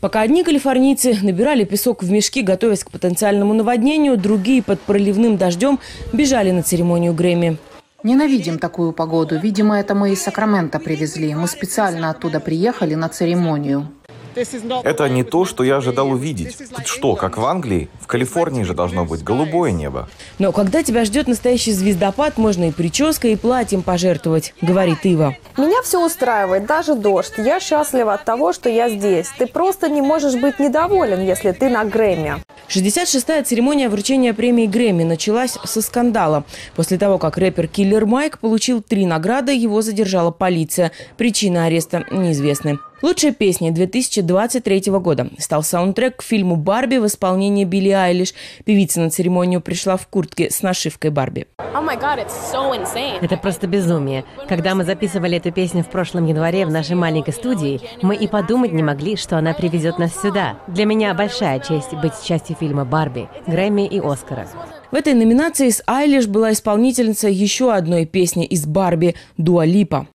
Пока одни калифорнийцы набирали песок в мешки, готовясь к потенциальному наводнению, другие под проливным дождем бежали на церемонию Грэмми. Ненавидим такую погоду. Видимо, это мы из Сакрамента привезли. Мы специально оттуда приехали на церемонию. Это не то, что я ожидал увидеть. Тут что, как в Англии? В Калифорнии же должно быть голубое небо. Но когда тебя ждет настоящий звездопад, можно и прической, и платьем пожертвовать, говорит Ива. Меня все устраивает, даже дождь. Я счастлива от того, что я здесь. Ты просто не можешь быть недоволен, если ты на Грэмми. 66-я церемония вручения премии Грэмми началась со скандала. После того, как рэпер Киллер Майк получил три награды, его задержала полиция. Причина ареста неизвестны. Лучшей песней 2023 года стал саундтрек к фильму «Барби» в исполнении Билли Айлиш. Певица на церемонию пришла в куртке с нашивкой «Барби». Oh Это просто безумие. Когда мы записывали эту песню в прошлом январе в нашей маленькой студии, мы и подумать не могли, что она приведет нас сюда. Для меня большая честь быть частью фильма «Барби», Грэмми и Оскара. В этой номинации с Айлиш была исполнительница еще одной песни из «Барби» Дуа Липа.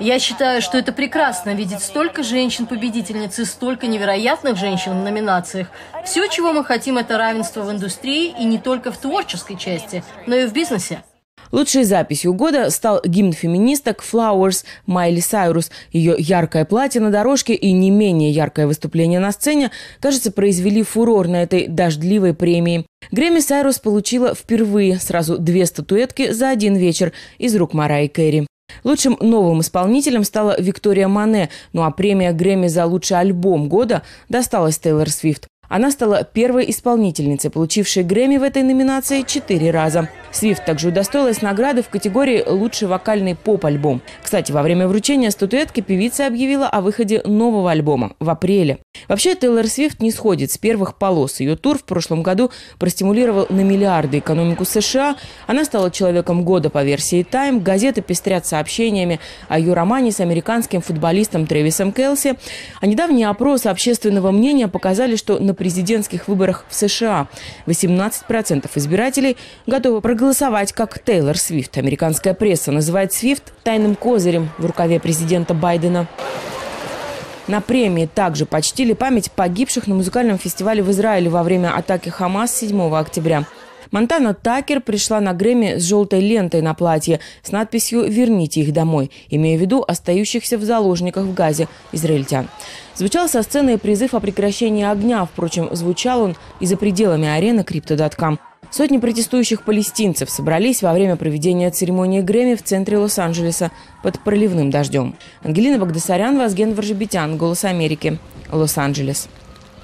Я считаю, что это прекрасно видеть столько женщин-победительниц и столько невероятных женщин в номинациях. Все, чего мы хотим, это равенство в индустрии и не только в творческой части, но и в бизнесе. Лучшей записью года стал гимн феминисток «Flowers» Майли Сайрус. Ее яркое платье на дорожке и не менее яркое выступление на сцене, кажется, произвели фурор на этой дождливой премии. Грэмми Сайрус получила впервые сразу две статуэтки за один вечер из рук Марайи Кэрри. Лучшим новым исполнителем стала Виктория Мане, ну а премия Грэмми за лучший альбом года досталась Тейлор Свифт. Она стала первой исполнительницей, получившей Грэмми в этой номинации четыре раза. Свифт также удостоилась награды в категории «Лучший вокальный поп-альбом». Кстати, во время вручения статуэтки певица объявила о выходе нового альбома в апреле. Вообще, Тейлор Свифт не сходит с первых полос. Ее тур в прошлом году простимулировал на миллиарды экономику США. Она стала человеком года по версии Time. Газеты пестрят сообщениями о ее романе с американским футболистом Трэвисом Келси. А недавние опросы общественного мнения показали, что на президентских выборах в США 18% избирателей готовы проголосовать как Тейлор Свифт. Американская пресса называет Свифт тайным козырем в рукаве президента Байдена. На премии также почтили память погибших на музыкальном фестивале в Израиле во время атаки Хамас 7 октября. Монтана Такер пришла на Грэмми с желтой лентой на платье с надписью «Верните их домой», имея в виду остающихся в заложниках в Газе израильтян. Звучал со сцены призыв о прекращении огня, впрочем, звучал он и за пределами арены Crypto.com. Сотни протестующих палестинцев собрались во время проведения церемонии Грэмми в центре Лос-Анджелеса под проливным дождем. Ангелина Багдасарян, Вазген Варжебетян, «Голос Америки», Лос-Анджелес.